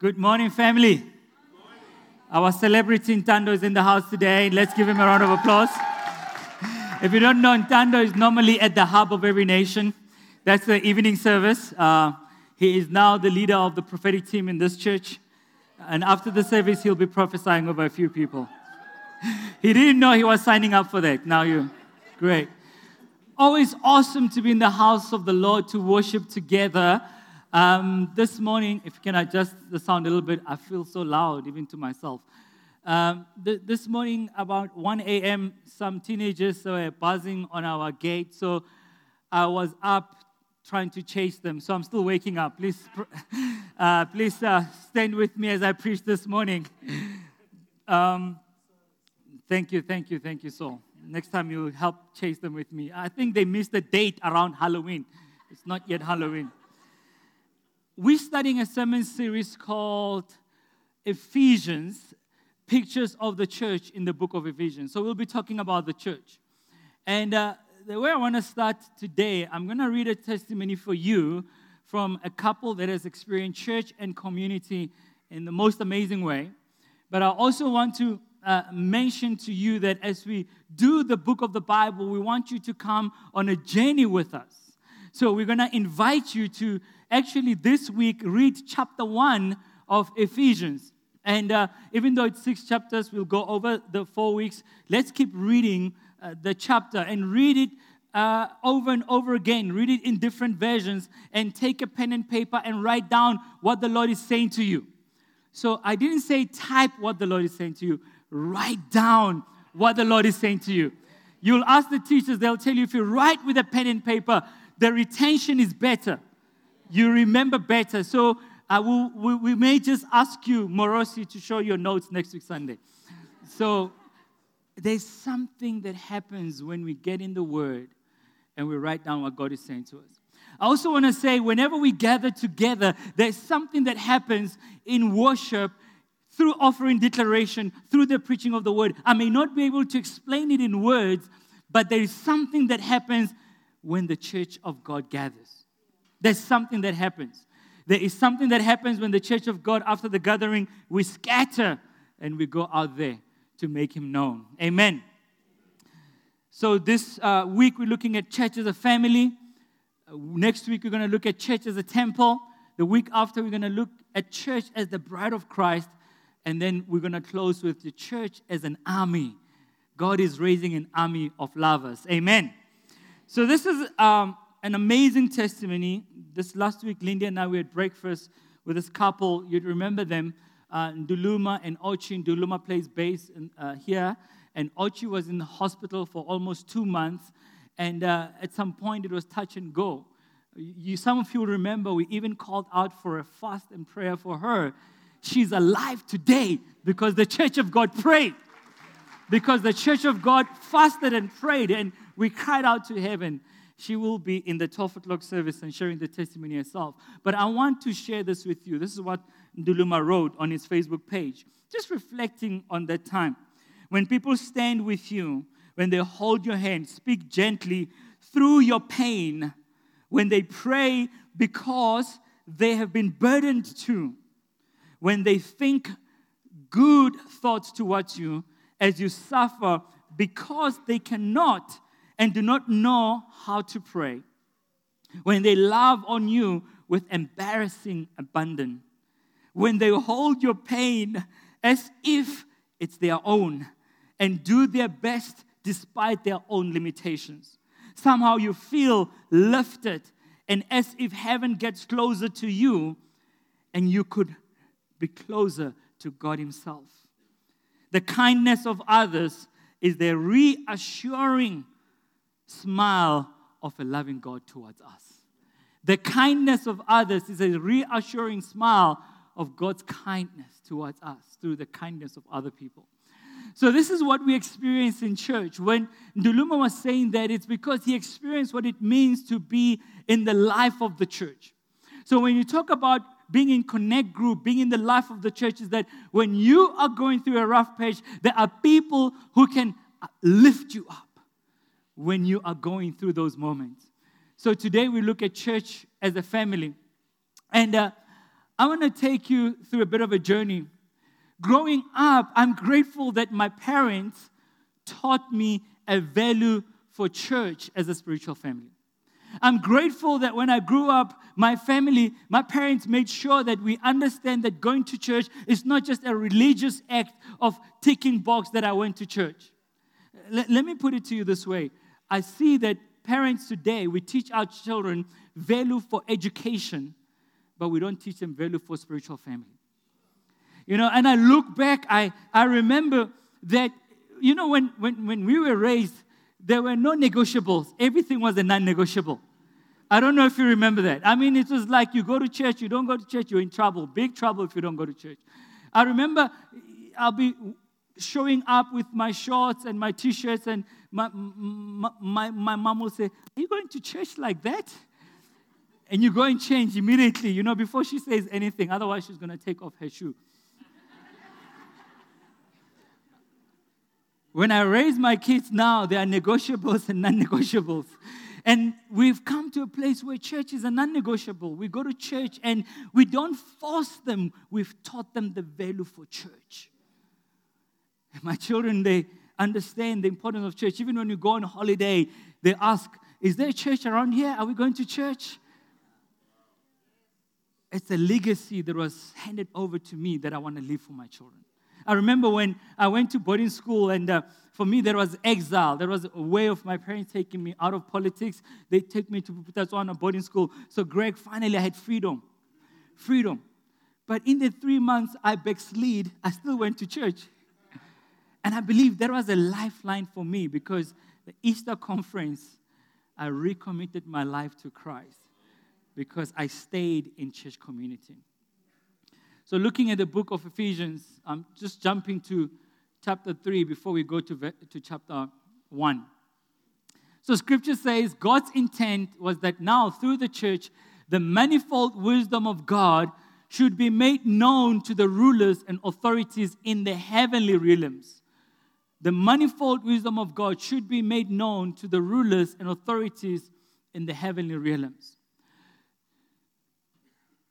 Good morning, family. Our celebrity Ntando is in the house today. Let's give him a round of applause. if you don't know, Ntando is normally at the hub of every nation. That's the evening service. Uh, he is now the leader of the prophetic team in this church. And after the service, he'll be prophesying over a few people. he didn't know he was signing up for that. Now you, great. Always awesome to be in the house of the Lord to worship together. Um, this morning, if you can adjust the sound a little bit, I feel so loud even to myself. Um, th- this morning, about 1 a.m., some teenagers were buzzing on our gate. So I was up trying to chase them. So I'm still waking up. Please, uh, please uh, stand with me as I preach this morning. Um, thank you, thank you, thank you, so. Next time you help chase them with me. I think they missed the date around Halloween. It's not yet Halloween we're studying a sermon series called Ephesians Pictures of the Church in the book of Ephesians. So we'll be talking about the church. And uh, the way I want to start today, I'm going to read a testimony for you from a couple that has experienced church and community in the most amazing way. But I also want to uh, mention to you that as we do the book of the Bible, we want you to come on a journey with us. So we're going to invite you to actually this week read chapter 1 of Ephesians. And uh, even though it's six chapters, we'll go over the four weeks. Let's keep reading uh, the chapter and read it uh, over and over again. Read it in different versions and take a pen and paper and write down what the Lord is saying to you. So I didn't say type what the Lord is saying to you, write down what the Lord is saying to you. You'll ask the teachers, they'll tell you if you write with a pen and paper, the retention is better you remember better. So I will, we, we may just ask you, Morosi, to show your notes next week Sunday. So there's something that happens when we get in the Word and we write down what God is saying to us. I also want to say, whenever we gather together, there's something that happens in worship through offering declaration, through the preaching of the word. I may not be able to explain it in words, but there is something that happens when the church of God gathers. There's something that happens. There is something that happens when the church of God, after the gathering, we scatter and we go out there to make Him known. Amen. So, this uh, week we're looking at church as a family. Uh, next week we're going to look at church as a temple. The week after we're going to look at church as the bride of Christ. And then we're going to close with the church as an army. God is raising an army of lovers. Amen. So, this is um, an amazing testimony. This last week, Lindy and I were at breakfast with this couple. You'd remember them, uh, Nduluma and Ochi. Nduluma plays bass in, uh, here, and Ochi was in the hospital for almost two months. And uh, at some point, it was touch and go. You, some of you remember we even called out for a fast and prayer for her. She's alive today because the Church of God prayed. Because the Church of God fasted and prayed, and we cried out to heaven she will be in the 12 o'clock service and sharing the testimony herself. But I want to share this with you. This is what Nduluma wrote on his Facebook page, just reflecting on that time. When people stand with you, when they hold your hand, speak gently through your pain, when they pray because they have been burdened too, when they think good thoughts towards you as you suffer because they cannot and do not know how to pray, when they love on you with embarrassing abandon, when they hold your pain as if it's their own and do their best despite their own limitations. Somehow you feel lifted and as if heaven gets closer to you and you could be closer to God Himself. The kindness of others is their reassuring smile of a loving God towards us. The kindness of others is a reassuring smile of God's kindness towards us through the kindness of other people. So, this is what we experience in church. When Nduluma was saying that, it's because he experienced what it means to be in the life of the church. So, when you talk about being in connect group, being in the life of the church, is that when you are going through a rough patch, there are people who can uh, lift you up when you are going through those moments. So today we look at church as a family. And uh, I want to take you through a bit of a journey. Growing up, I'm grateful that my parents taught me a value for church as a spiritual family. I'm grateful that when I grew up, my family, my parents made sure that we understand that going to church is not just a religious act of ticking box that I went to church. Let me put it to you this way I see that parents today, we teach our children value for education, but we don't teach them value for spiritual family. You know, and I look back, I, I remember that, you know, when, when, when we were raised, there were no negotiables. Everything was a non negotiable. I don't know if you remember that. I mean, it was like you go to church, you don't go to church, you're in trouble. Big trouble if you don't go to church. I remember I'll be showing up with my shorts and my t shirts, and my, my, my, my mom will say, Are you going to church like that? And you go and change immediately, you know, before she says anything. Otherwise, she's going to take off her shoe. when I raise my kids now, there are negotiables and non negotiables. And we've come to a place where church is a non negotiable. We go to church and we don't force them, we've taught them the value for church. My children, they understand the importance of church. Even when you go on holiday, they ask, Is there a church around here? Are we going to church? It's a legacy that was handed over to me that I want to leave for my children. I remember when I went to boarding school, and uh, for me, there was exile. There was a way of my parents taking me out of politics. They take me to Bophuthatswana boarding school. So, Greg, finally, I had freedom. Freedom. But in the three months I backslid, I still went to church. And I believe that was a lifeline for me because the Easter conference, I recommitted my life to Christ because I stayed in church community. So, looking at the book of Ephesians, I'm just jumping to chapter 3 before we go to, to chapter 1. So, scripture says God's intent was that now, through the church, the manifold wisdom of God should be made known to the rulers and authorities in the heavenly realms the manifold wisdom of God should be made known to the rulers and authorities in the heavenly realms.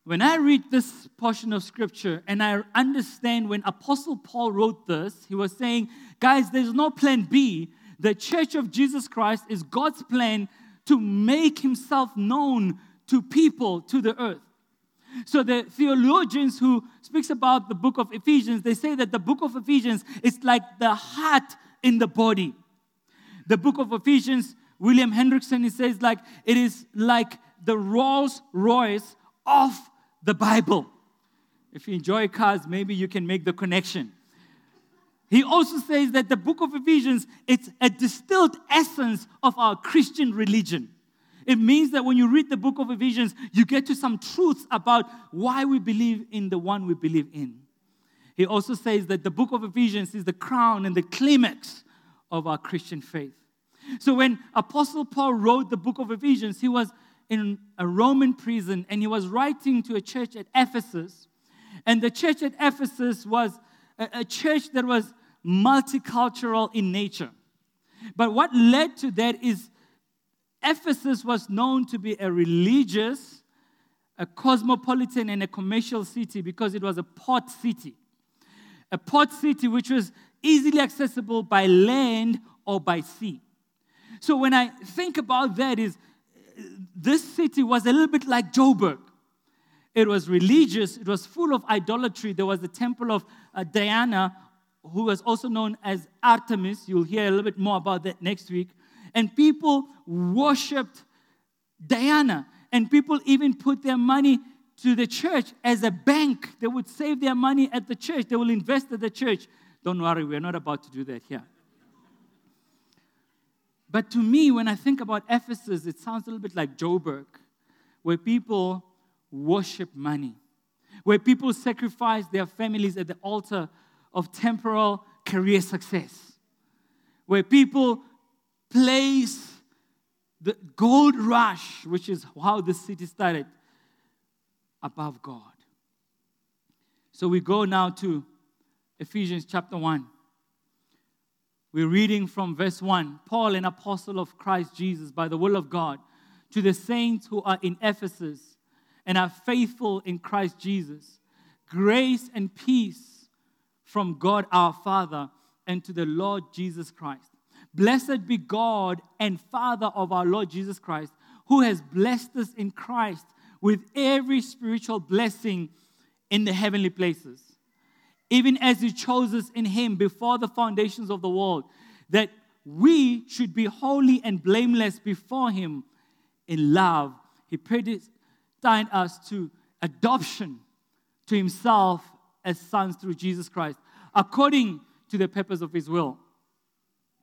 When I read this portion of scripture and I understand when Apostle Paul wrote this, he was saying, guys, there's no plan B. The church of Jesus Christ is God's plan to make himself known to people, to the earth. So the theologians who speaks about the book of Ephesians, they say that the book of Ephesians is like the heart in the body. The book of Ephesians, William Hendriksen, he says like it is like the Rolls Royce of the Bible. If you enjoy cars, maybe you can make the connection. He also says that the book of Ephesians, it's a distilled essence of our Christian religion. It means that when you read the book of Ephesians, you get to some truths about why we believe in the one we believe in. He also says that the book of Ephesians is the crown and the climax of our Christian faith. So when Apostle Paul wrote the book of Ephesians, he was in a Roman prison and he was writing to a church at Ephesus. And the church at Ephesus was a, a church that was multicultural in nature. But what led to that is Ephesus was known to be a religious, a cosmopolitan, and a commercial city because it was a port city. A port city which was easily accessible by land or by sea. So when I think about that is this city was a little bit like Joburg. It was religious, it was full of idolatry. There was the temple of uh, Diana, who was also known as Artemis. You'll hear a little bit more about that next week and people worshiped Diana. And people even put their money to the church as a bank. They would save their money at the church, they will invest at the church. Don't worry, we're not about to do that here. But to me, when I think about Ephesus, it sounds a little bit like Joburg, where people worship money, where people sacrifice their families at the altar of temporal career success, where people place the gold rush, which is how the city started, above God. So we go now to Ephesians chapter 1. We're reading from verse 1 Paul, an apostle of Christ Jesus, by the will of God, to the saints who are in Ephesus and are faithful in Christ Jesus. Grace and peace from God our Father and to the Lord Jesus Christ. Blessed be God and Father of our Lord Jesus Christ, who has blessed us in Christ with every spiritual blessing in the heavenly places, even as He chose us in Him before the foundations of the world, that we should be holy and blameless before Him in love. He predestined us to adoption to Himself as sons through Jesus Christ, according to the purpose of His will,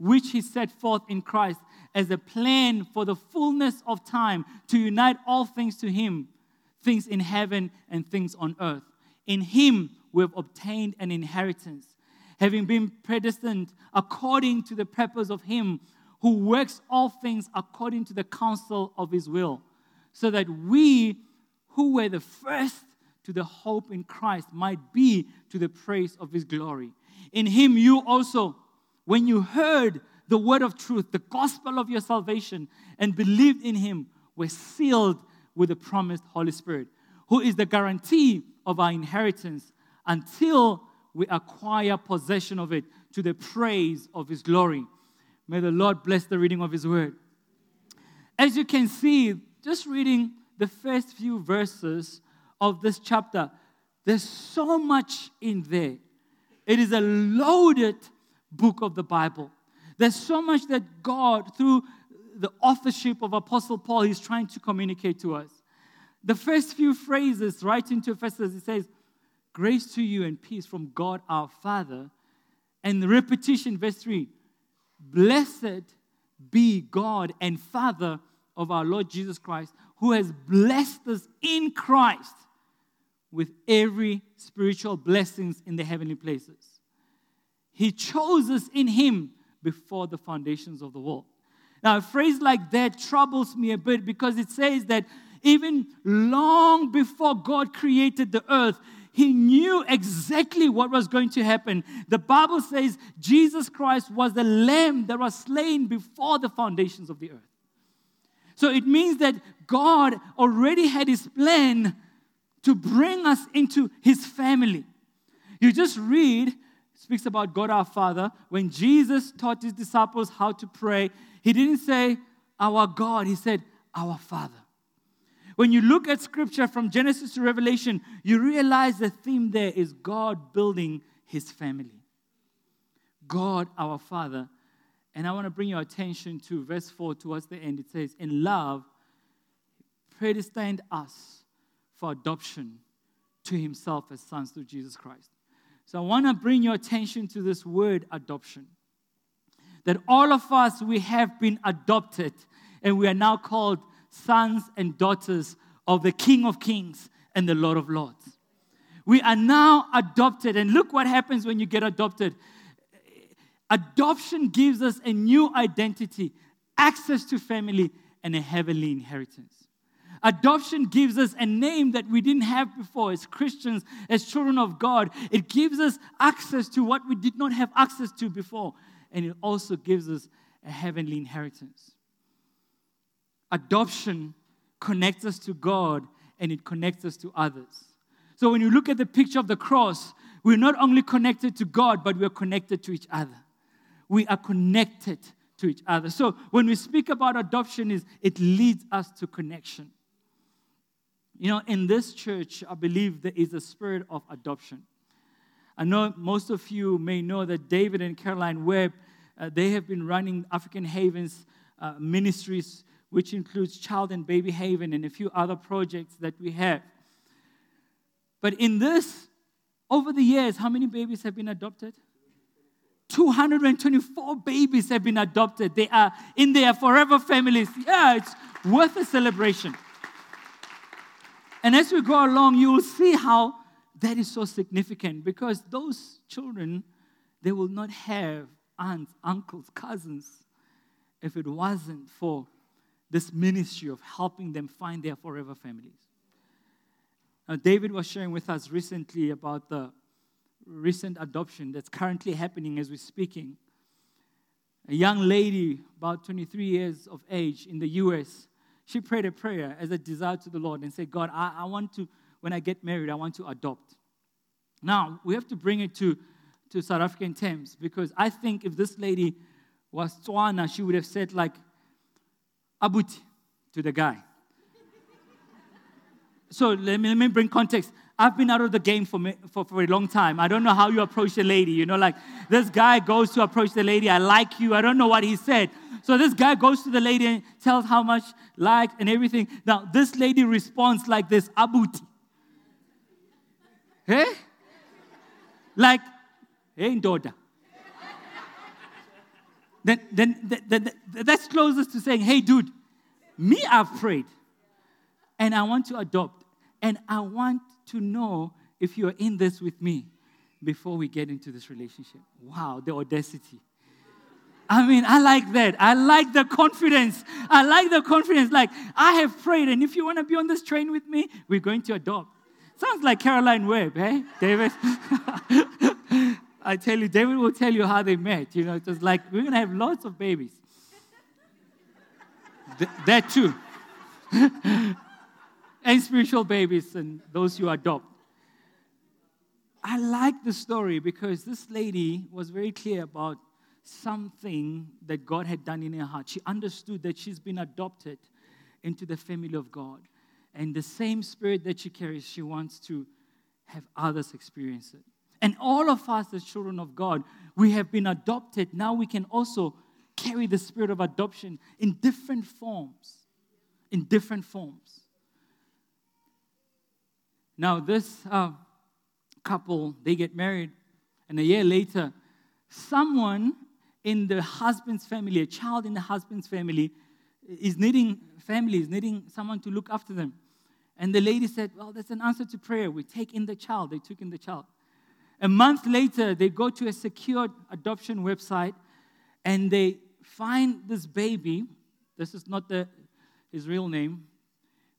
which He set forth in Christ as a plan for the fullness of time to unite all things to Him, things in heaven and things on earth. In Him we have obtained an inheritance, having been predestined according to the purpose of Him who works all things according to the counsel of His will, so that we who were the first to the hope in Christ might be to the praise of His glory. In Him you also, when you heard the word of truth, the gospel of your salvation, and believed in him, were sealed with the promised Holy Spirit, who is the guarantee of our inheritance until we acquire possession of it to the praise of his glory. May the Lord bless the reading of his word. As you can see, just reading the first few verses of this chapter, there's so much in there. It is a loaded book of the Bible. There's so much that God, through the authorship of Apostle Paul, he's trying to communicate to us. The first few phrases, right into Ephesus, it says, Grace to you and peace from God our Father. And the repetition, verse 3 Blessed be God and Father of our Lord Jesus Christ, who has blessed us in Christ with every spiritual blessings in the heavenly places. He chose us in Him before the foundations of the world. Now, a phrase like that troubles me a bit because it says that even long before God created the earth, he knew exactly what was going to happen. The Bible says Jesus Christ was the lamb that was slain before the foundations of the earth. So it means that God already had his plan to bring us into his family. You just read speaks about God our Father. When Jesus taught his disciples how to pray, he didn't say, Our God, he said, Our Father. When you look at scripture from Genesis to Revelation, you realize the theme there is God building his family. God our Father. And I want to bring your attention to verse 4 towards the end. It says, In love, predestined us for adoption to himself as sons through Jesus Christ. So I want to bring your attention to this word adoption. That all of us, we have been adopted, and we are now called sons and daughters of the King of Kings and the Lord of Lords. We are now adopted, and look what happens when you get adopted. Adoption gives us a new identity, access to family, and a heavenly inheritance. Adoption gives us a name that we didn't have before as Christians, as children of God. It gives us access to what we did not have access to before. And it also gives us a heavenly inheritance. Adoption connects us to God and it connects us to others. So when you look at the picture of the cross, we're not only connected to God, but we're connected to each other. We are connected to each other. So when we speak about adoption, is it leads us to connection. You know, in this church, I believe there is a spirit of adoption. I know most of you may know that David and Caroline Webb, uh, they have been running African Havens uh, ministries, which includes Child and Baby Haven and a few other projects that we have. But in this, over the years, how many babies have been adopted? 224 babies have been adopted. They are in their forever families. Yeah, it's worth a celebration. And as we go along, you will see how that is so significant because those children they will not have aunts, uncles, cousins if it wasn't for this ministry of helping them find their forever families. Now, David was sharing with us recently about the recent adoption that's currently happening as we're speaking. A young lady, about 23 years of age in the US, she prayed a prayer as a desire to the Lord and said, God, I, I want to, when I get married, I want to adopt. Now, we have to bring it to, to South African terms because I think if this lady was Tswana, she would have said, like, Abuti to the guy. so let me, let me bring context. I've been out of the game for, me, for, for a long time. I don't know how you approach a lady. You know, like this guy goes to approach the lady. I like you. I don't know what he said. So this guy goes to the lady and tells how much like and everything. Now this lady responds like this, abuti. Hey? Like, hey, daughter. then, then, then, then that's closest to saying, hey, dude, me, I've prayed and I want to adopt and I want to know if you're in this with me before we get into this relationship. Wow, the audacity. I mean, I like that. I like the confidence. I like the confidence. Like, I have prayed, and if you want to be on this train with me, we're going to adopt. Sounds like Caroline Webb, eh, David? I tell you, David will tell you how they met. You know, it was like, we're going to have lots of babies. Th- that too. and spiritual babies and those you adopt. I like the story because this lady was very clear about something that God had done in her heart. She understood that she's been adopted into the family of God. And the same spirit that she carries, she wants to have others experience it. And all of us, the children of God, we have been adopted. Now we can also carry the spirit of adoption in different forms. In different forms. Now, this uh, couple, they get married, and a year later, someone in the husband's family, a child in the husband's family, is needing family, is needing someone to look after them. And the lady said, Well, that's an answer to prayer. We take in the child. They took in the child. A month later, they go to a secured adoption website and they find this baby. This is not the, his real name,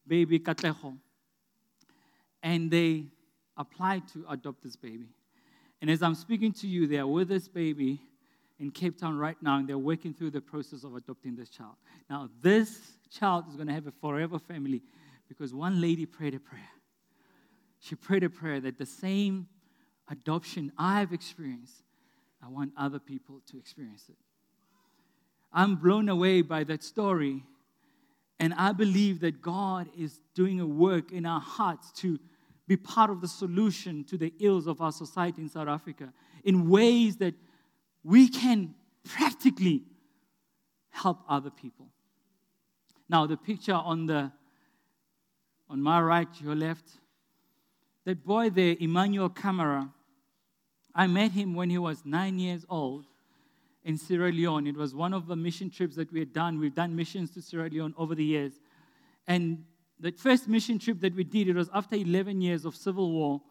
baby Katleho and they applied to adopt this baby. And as I'm speaking to you, they are with this baby in Cape Town right now, and they're working through the process of adopting this child. Now, this child is going to have a forever family because one lady prayed a prayer. She prayed a prayer that the same adoption I've experienced, I want other people to experience it. I'm blown away by that story, and I believe that God is doing a work in our hearts to be part of the solution to the ills of our society in South Africa in ways that we can practically help other people. Now, the picture on the on my right, your left, that boy there, Emmanuel Camara, I met him when he was nine years old in Sierra Leone. It was one of the mission trips that we had done. We've done missions to Sierra Leone over the years. And the first mission trip that we did, it was after 11 years of civil war.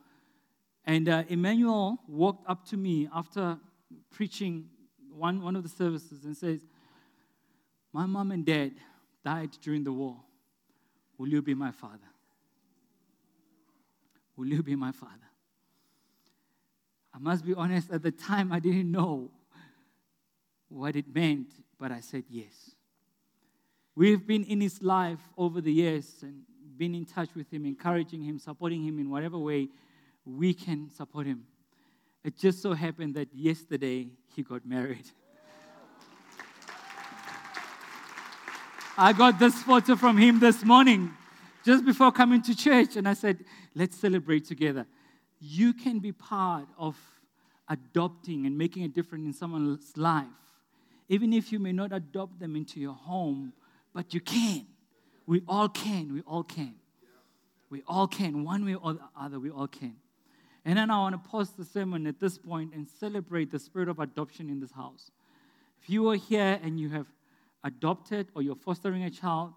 And uh, Emmanuel walked up to me after preaching one, one of the services and says, My mom and dad died during the war. Will you be my father? Will you be my father? I must be honest, at the time I didn't know what it meant, but I said yes. We've been in his life over the years and been in touch with him, encouraging him, supporting him in whatever way we can support him. It just so happened that yesterday he got married. I got this photo from him this morning, just before coming to church, and I said, Let's celebrate together. You can be part of adopting and making a difference in someone's life, even if you may not adopt them into your home but you can. We all can. We all can. We all can. One way or the other, we all can. And then I want to pause the sermon at this point and celebrate the spirit of adoption in this house. If you are here and you have adopted or you're fostering a child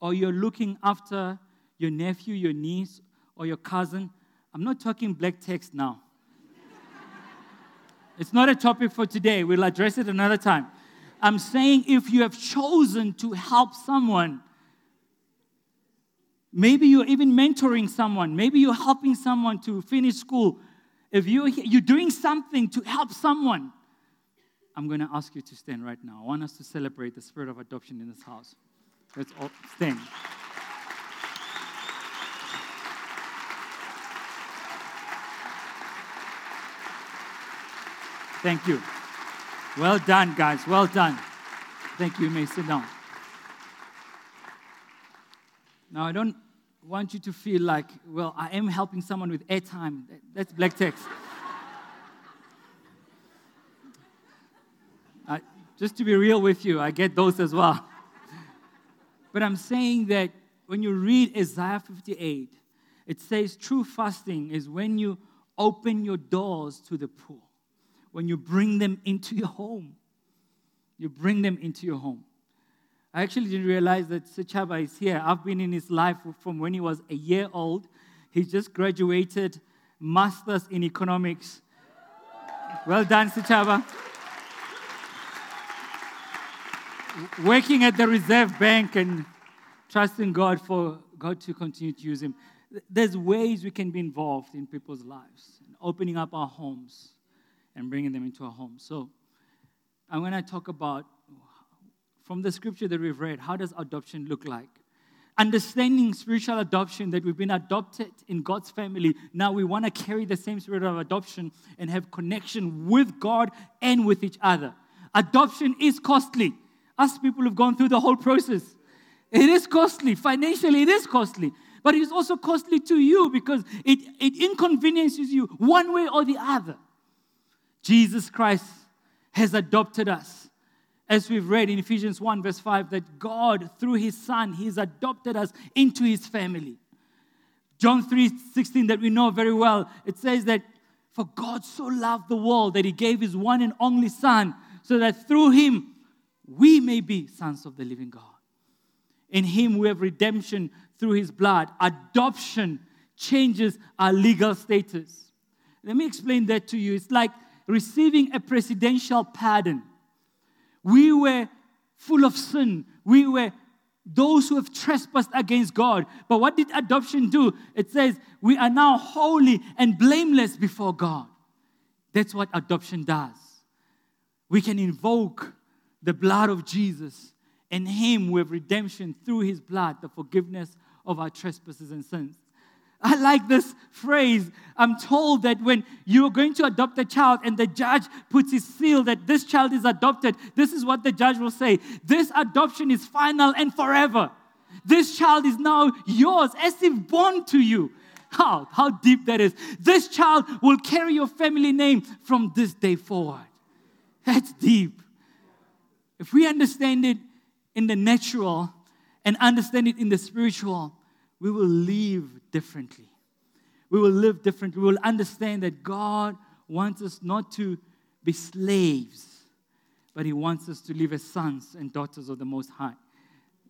or you're looking after your nephew, your niece, or your cousin, I'm not talking black tax now. It's not a topic for today. We'll address it another time. I'm saying if you have chosen to help someone, maybe you're even mentoring someone, maybe you're helping someone to finish school. If you're, you're doing something to help someone, I'm going to ask you to stand right now. I want us to celebrate the spirit of adoption in this house. Let's all stand. Thank you. Well done, guys. Well done. Thank you. You may sit down. Now, I don't want you to feel like, well, I am helping someone with airtime. That's black tax. Just to be real with you, I get those as well. But I'm saying that when you read Isaiah 58, it says true fasting is when you open your doors to the poor when you bring them into your home. You bring them into your home. I actually didn't realize that Sechaba is here. I've been in his life from when he was a year old. He just graduated masters in economics. Well done, Sechaba. Working at the Reserve Bank and trusting God for God to continue to use him. There's ways we can be involved in people's lives, opening up our homes and bringing them into our home. So I'm going to talk about, from the scripture that we've read, how does adoption look like? Understanding spiritual adoption, that we've been adopted in God's family. Now we want to carry the same spirit of adoption and have connection with God and with each other. Adoption is costly. Us people have gone through the whole process. It is costly. Financially, it is costly. But it is also costly to you because it, it inconveniences you one way or the other. Jesus Christ has adopted us. As we've read in Ephesians 1, verse 5, that God, through his Son, he's adopted us into his family. John 3 16, that we know very well, it says that for God so loved the world that he gave his one and only Son, so that through him we may be sons of the living God. In him we have redemption through his blood. Adoption changes our legal status. Let me explain that to you. It's like receiving a presidential pardon. We were full of sin. We were those who have trespassed against God. But what did adoption do? It says we are now holy and blameless before God. That's what adoption does. We can invoke the blood of Jesus and Him with redemption through His blood, the forgiveness of our trespasses and sins. I like this phrase. I'm told that when you're going to adopt a child and the judge puts his seal that this child is adopted, this is what the judge will say This adoption is final and forever. This child is now yours as if born to you. How, how deep that is. This child will carry your family name from this day forward. That's deep. If we understand it in the natural and understand it in the spiritual, we will live differently. We will live differently. We will understand that God wants us not to be slaves, but He wants us to live as sons and daughters of the Most High.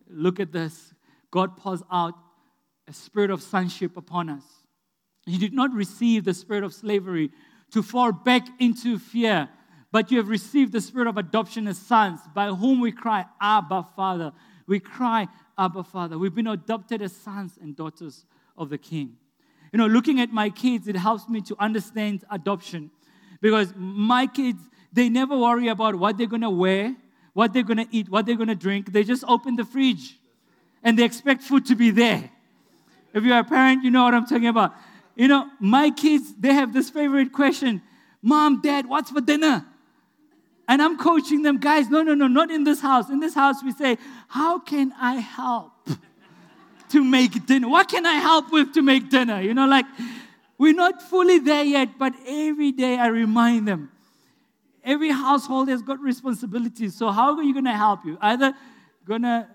Look at this. God pours out a spirit of sonship upon us. You did not receive the spirit of slavery to fall back into fear, but you have received the spirit of adoption as sons, by whom we cry, Abba, Father. We cry, Abba, Father. We've been adopted as sons and daughters of the King. You know, looking at my kids, it helps me to understand adoption because my kids, they never worry about what they're going to wear, what they're going to eat, what they're going to drink. They just open the fridge and they expect food to be there. If you're a parent, you know what I'm talking about. You know, my kids, they have this favorite question Mom, Dad, what's for dinner? And I'm coaching them, guys, no, no, no, not in this house. In this house, we say, How can I help to make dinner? What can I help with to make dinner? You know, like, we're not fully there yet, but every day I remind them. Every household has got responsibilities. So, how are you going to help you? Either going to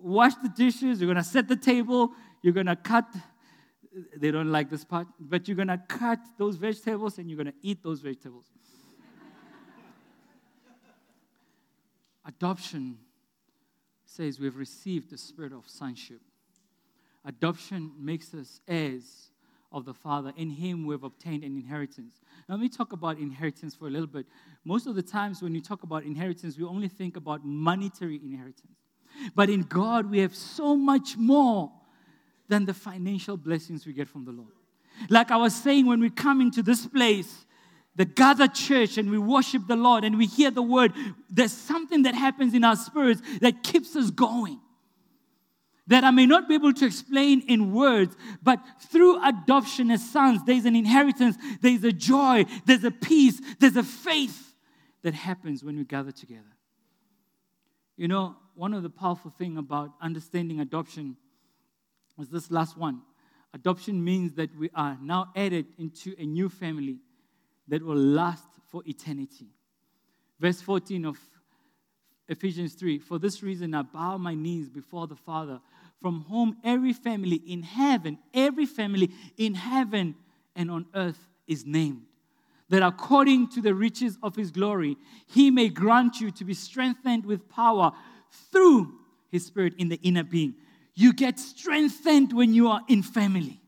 wash the dishes, you're going to set the table, you're going to cut. They don't like this part, but you're to cut those vegetables and you're to eat those vegetables. Adoption says we've received the spirit of sonship. Adoption makes us heirs of the Father. In Him, we've obtained an inheritance. Now, let me talk about inheritance for a little bit. Most of the times, when you talk about inheritance, we only think about monetary inheritance. But in God, we have so much more than the financial blessings we get from the Lord. Like I was saying, when we come into this place, the gathered church, and we worship the Lord and we hear the word, there's something that happens in our spirits that keeps us going. That I may not be able to explain in words, but through adoption as sons, there's an inheritance, there's a joy, there's a peace, there's a faith that happens when we gather together. You know, one of the powerful things about understanding adoption is this last one. Adoption means that we are now added into a new family that will last for eternity. Verse 14 of Ephesians 3 For this reason, I bow my knees before the Father, from whom every family in heaven, every family in heaven and on earth is named. That according to the riches of his glory, he may grant you to be strengthened with power through his spirit in the inner being. You get strengthened when you are in family.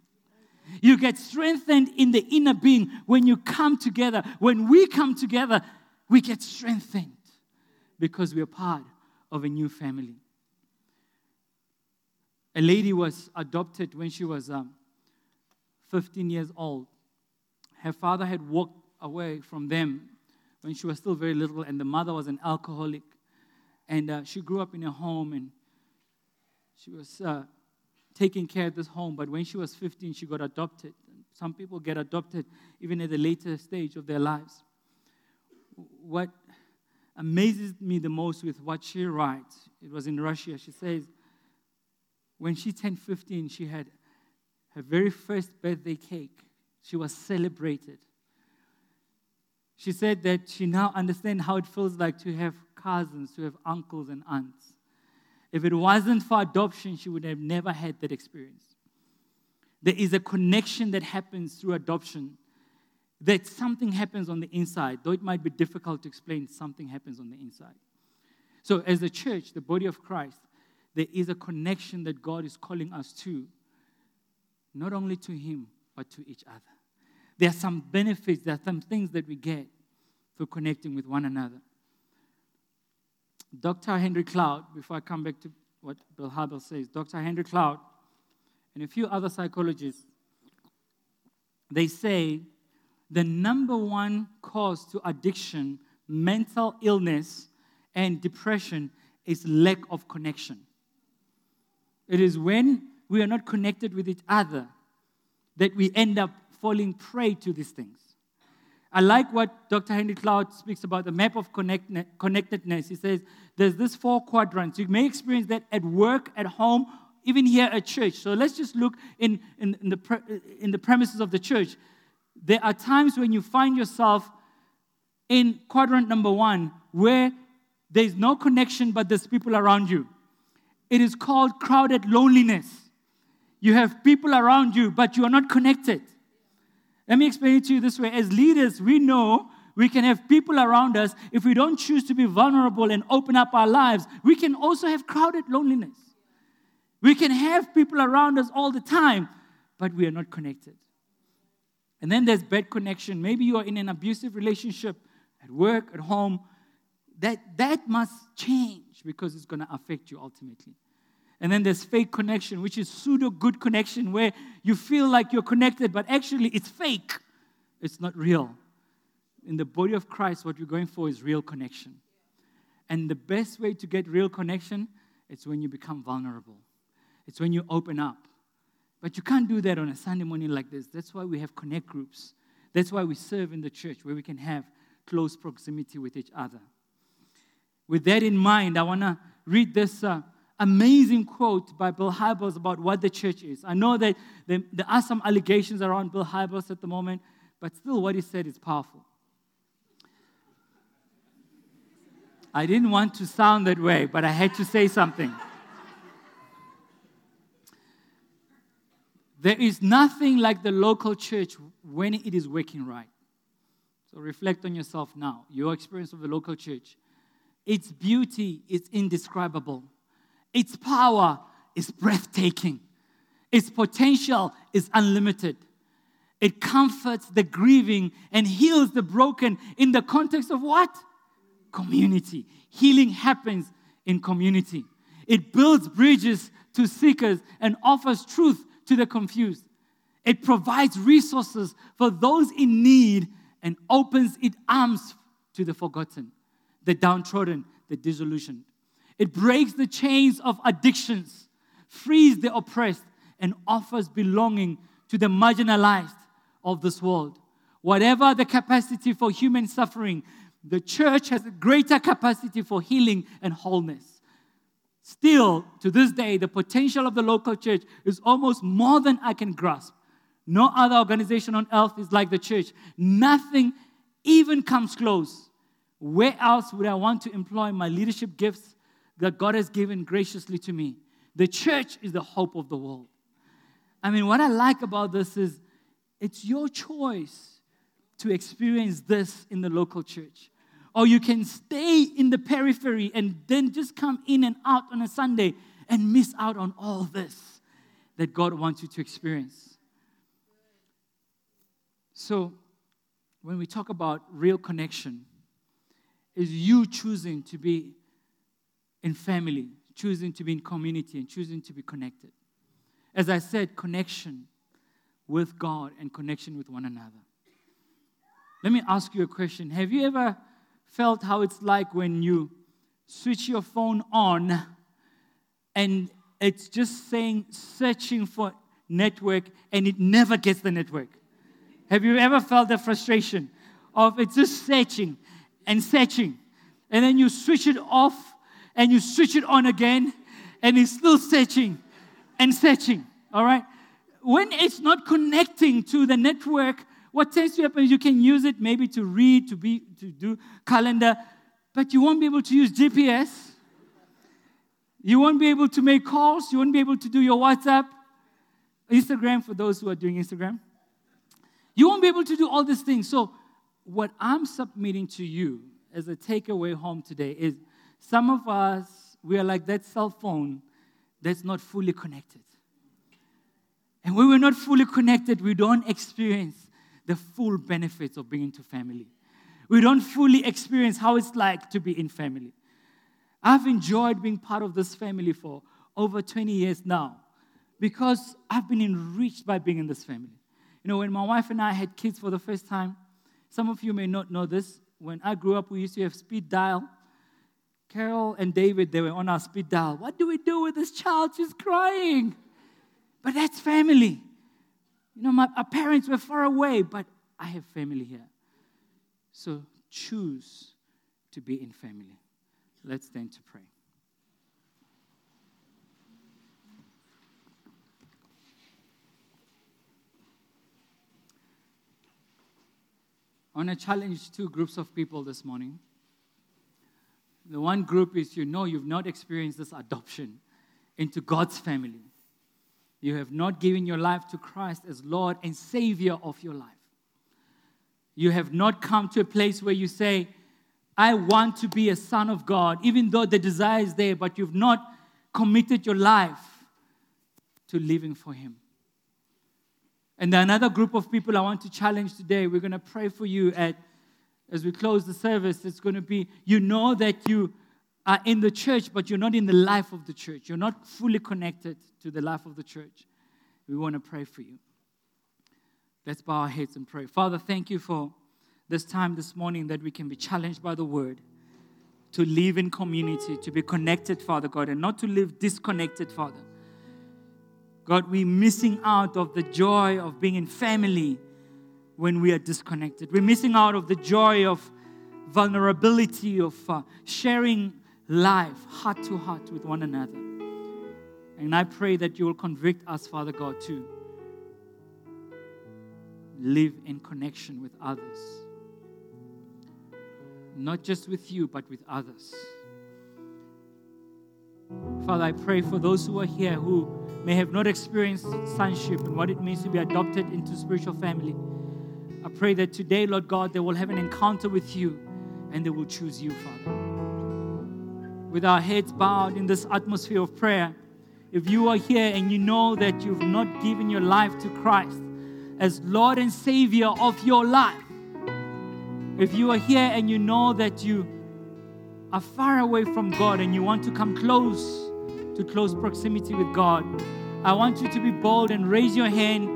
You get strengthened in the inner being when you come together. When we come together, we get strengthened because we are part of a new family. A lady was adopted when she was um, 15 years old. Her father had walked away from them when she was still very little, and the mother was an alcoholic. And uh, she grew up in a home, and she was uh, taking care of this home, but when she was 15, she got adopted. Some people get adopted even at the later stage of their lives. What amazes me the most with what she writes, it was in Russia. She says, when she turned 15, she had her very first birthday cake. She was celebrated. She said that she now understands how it feels like to have cousins, to have uncles and aunts. If it wasn't for adoption, she would have never had that experience. There is a connection that happens through adoption, that something happens on the inside. Though it might be difficult to explain, something happens on the inside. So, as a church, the body of Christ, there is a connection that God is calling us to, not only to Him, but to each other. There are some benefits, there are some things that we get through connecting with one another. Dr. Henry Cloud, before I come back to what Bill Hybels says, Dr. Henry Cloud and a few other psychologists, they say the number one cause to addiction, mental illness, and depression is lack of connection. It is when we are not connected with each other that we end up falling prey to these things. I like what Dr. Henry Cloud speaks about the map of connectedness. He says there's this four quadrants. You may experience that at work, at home, even here at church. So let's just look in, in, in, the, in the premises of the church. There are times when you find yourself in quadrant number one where there's no connection, but there's people around you. It is called crowded loneliness. You have people around you, but you are not connected. Let me explain it to you this way. As leaders, we know we can have people around us. If we don't choose to be vulnerable and open up our lives, we can also have crowded loneliness. We can have people around us all the time, but we are not connected. And then there's bad connection. Maybe you are in an abusive relationship at work, at home. That, that must change because it's going to affect you ultimately. And then there's fake connection, which is pseudo good connection, where you feel like you're connected, but actually it's fake. It's not real. In the body of Christ, what you're going for is real connection. And the best way to get real connection is when you become vulnerable. It's when you open up. But you can't do that on a Sunday morning like this. That's why we have connect groups. That's why we serve in the church, where we can have close proximity with each other. With that in mind, I want to read this. Uh, amazing quote by Bill Hybels about what the church is. I know that there, are some allegations around Bill Hybels at the moment, but still, what he said is powerful. I didn't want to sound that way, but I had to say something. There is nothing like the local church when it is working right. So reflect on yourself now, your experience of the local church. Its beauty is indescribable. Its power is breathtaking. Its potential is unlimited. It comforts the grieving and heals the broken in the context of what? Community. Healing happens in community. It builds bridges to seekers and offers truth to the confused. It provides resources for those in need and opens its arms to the forgotten, the downtrodden, the disillusioned. It breaks the chains of addictions, frees the oppressed, and offers belonging to the marginalized of this world. Whatever the capacity for human suffering, the church has a greater capacity for healing and wholeness. Still, to this day, the potential of the local church is almost more than I can grasp. No other organization on earth is like the church. Nothing even comes close. Where else would I want to employ my leadership gifts that God has given graciously to me? The church is the hope of the world. I mean, what I like about this is it's your choice to experience this in the local church. Or you can stay in the periphery and then just come in and out on a Sunday and miss out on all this that God wants you to experience. So, when we talk about real connection, is you choosing to be in family, choosing to be in community, and choosing to be connected. As I said, connection with God and connection with one another. Let me ask you a question. Have you ever felt how it's like when you switch your phone on and it's just saying searching for network and it never gets the network? Have you ever felt the frustration of it's just searching and searching and then you switch it off and you switch it on again and it's still searching and searching, all right? when it's not connecting to the network, what tends to happen is you can use it maybe to read, to be to do calendar, but you won't be able to use GPS. You won't be able to make calls. You won't be able to do your WhatsApp, Instagram for those who are doing Instagram. You won't be able to do all these things. So, what I'm submitting to you as a takeaway home today is some of us, we are like that cell phone that's not fully connected. And when we're not fully connected, we don't experience the full benefits of being into family. We don't fully experience how it's like to be in family. I've enjoyed being part of this family for over 20 years now because I've been enriched by being in this family. You know, when my wife and I had kids for the first time, some of you may not know this. When I grew up, we used to have speed dial. Carol and David, they were on our speed dial. What do we do with this child? She's crying. But that's family. You know, my, our parents were far away, but I have family here. So choose to be in family. Let's stand to pray. I want to challenge two groups of people this morning. The one group is you know you've not experienced this adoption into God's family you have not given your life to Christ as Lord and Savior of your life. You have not come to a place where you say, I want to be a son of God, even though the desire is there, but you've not committed your life to living for Him. And another group of people I want to challenge today, we're going to pray for you at, as we close the service. It's going to be, you know that you are in the church, but you're not in the life of the church. You're not fully connected to the life of the church. We want to pray for you. Let's bow our heads and pray. Father, thank you for this time this morning that we can be challenged by the word to live in community, to be connected, Father God, and not to live disconnected, Father. God, we're missing out of the joy of being in family when we are disconnected. We're missing out of the joy of vulnerability, of uh, sharing life, heart to heart with one another. And I pray that you will convict us, Father God, to live in connection with others. Not just with you, but with others. Father, I pray for those who are here who may have not experienced sonship and what it means to be adopted into spiritual family. Pray that today, Lord God, they will have an encounter with you and they will choose you, Father with our heads bowed in this atmosphere of prayer, if you are here and you know that you've not given your life to Christ, as Lord and Savior of your life. If you are here and you know that you are far away from God and you want to come close to close proximity with God, I want you to be bold and raise your hand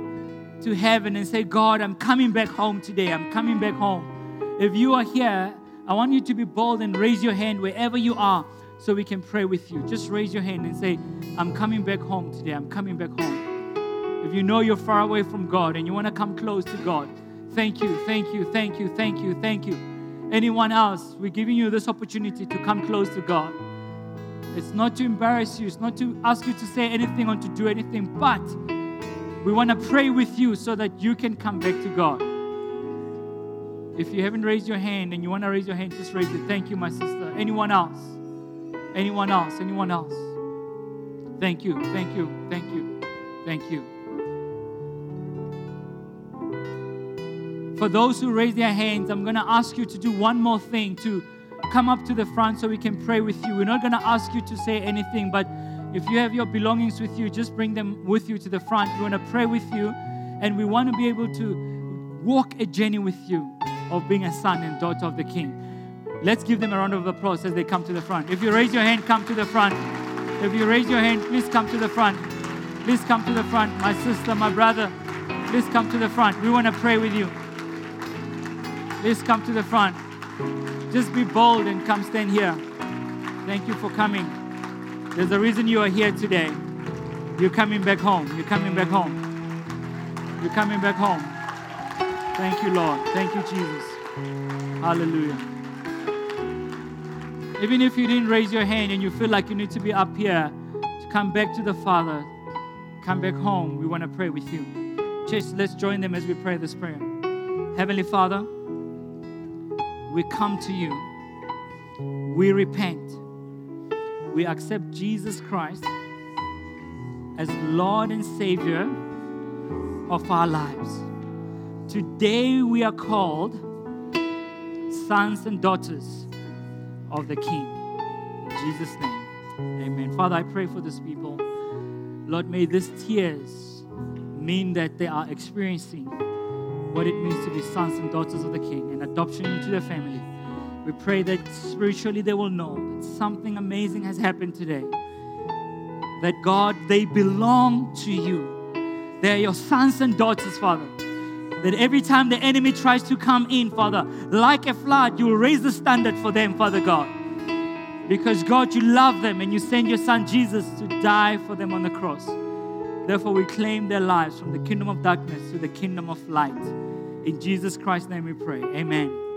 to heaven and say, God, I'm coming back home today. I'm coming back home. If you are here, I want you to be bold and raise your hand wherever you are so we can pray with you. Just raise your hand and say, I'm coming back home today. I'm coming back home. If you know you're far away from God and you want to come close to God, thank you, thank you, thank you, thank you, thank you. Anyone else, we're giving you this opportunity to come close to God. It's not to embarrass you, it's not to ask you to say anything or to do anything, but we want to pray with you so that you can come back to God. If you haven't raised your hand and you want to raise your hand, just raise it. Thank you, my sister. Anyone else? Anyone else? Anyone else? Thank you, thank you, thank you, thank you. For those who raise their hands, I'm going to ask you to do one more thing to come up to the front so we can pray with you. We're not going to ask you to say anything, but if you have your belongings with you, just bring them with you to the front. We want to pray with you, and we want to be able to walk a journey with you of being a son and daughter of the King. Let's give them a round of applause as they come to the front. If you raise your hand, come to the front. If you raise your hand, please come to the front. Please come to the front. My sister, my brother, please come to the front. We want to pray with you. Please come to the front. Just be bold and come stand here. Thank you for coming. There's a reason you are here today. You're coming back home. You're coming back home. You're coming back home. Thank you, Lord. Thank you, Jesus. Hallelujah. Even if you didn't raise your hand and you feel like you need to be up here to come back to the Father, come back home, we want to pray with you. Church, let's join them as we pray this prayer. Heavenly Father, we come to you. We repent. We accept Jesus Christ as Lord and Savior of our lives. Today we are called sons and daughters of the King. In Jesus' name, amen. Father, I pray for these people. Lord, may these tears mean that they are experiencing what it means to be sons and daughters of the King and adoption into their family. We pray that spiritually they will know that something amazing has happened today. That God, they belong to you. They are your sons and daughters, Father. That every time the enemy tries to come in, Father, like a flood, you will raise the standard for them, Father God. Because, God, you love them and you send your son Jesus to die for them on the cross. Therefore, we claim their lives from the kingdom of darkness to the kingdom of light. In Jesus Christ's name we pray. Amen.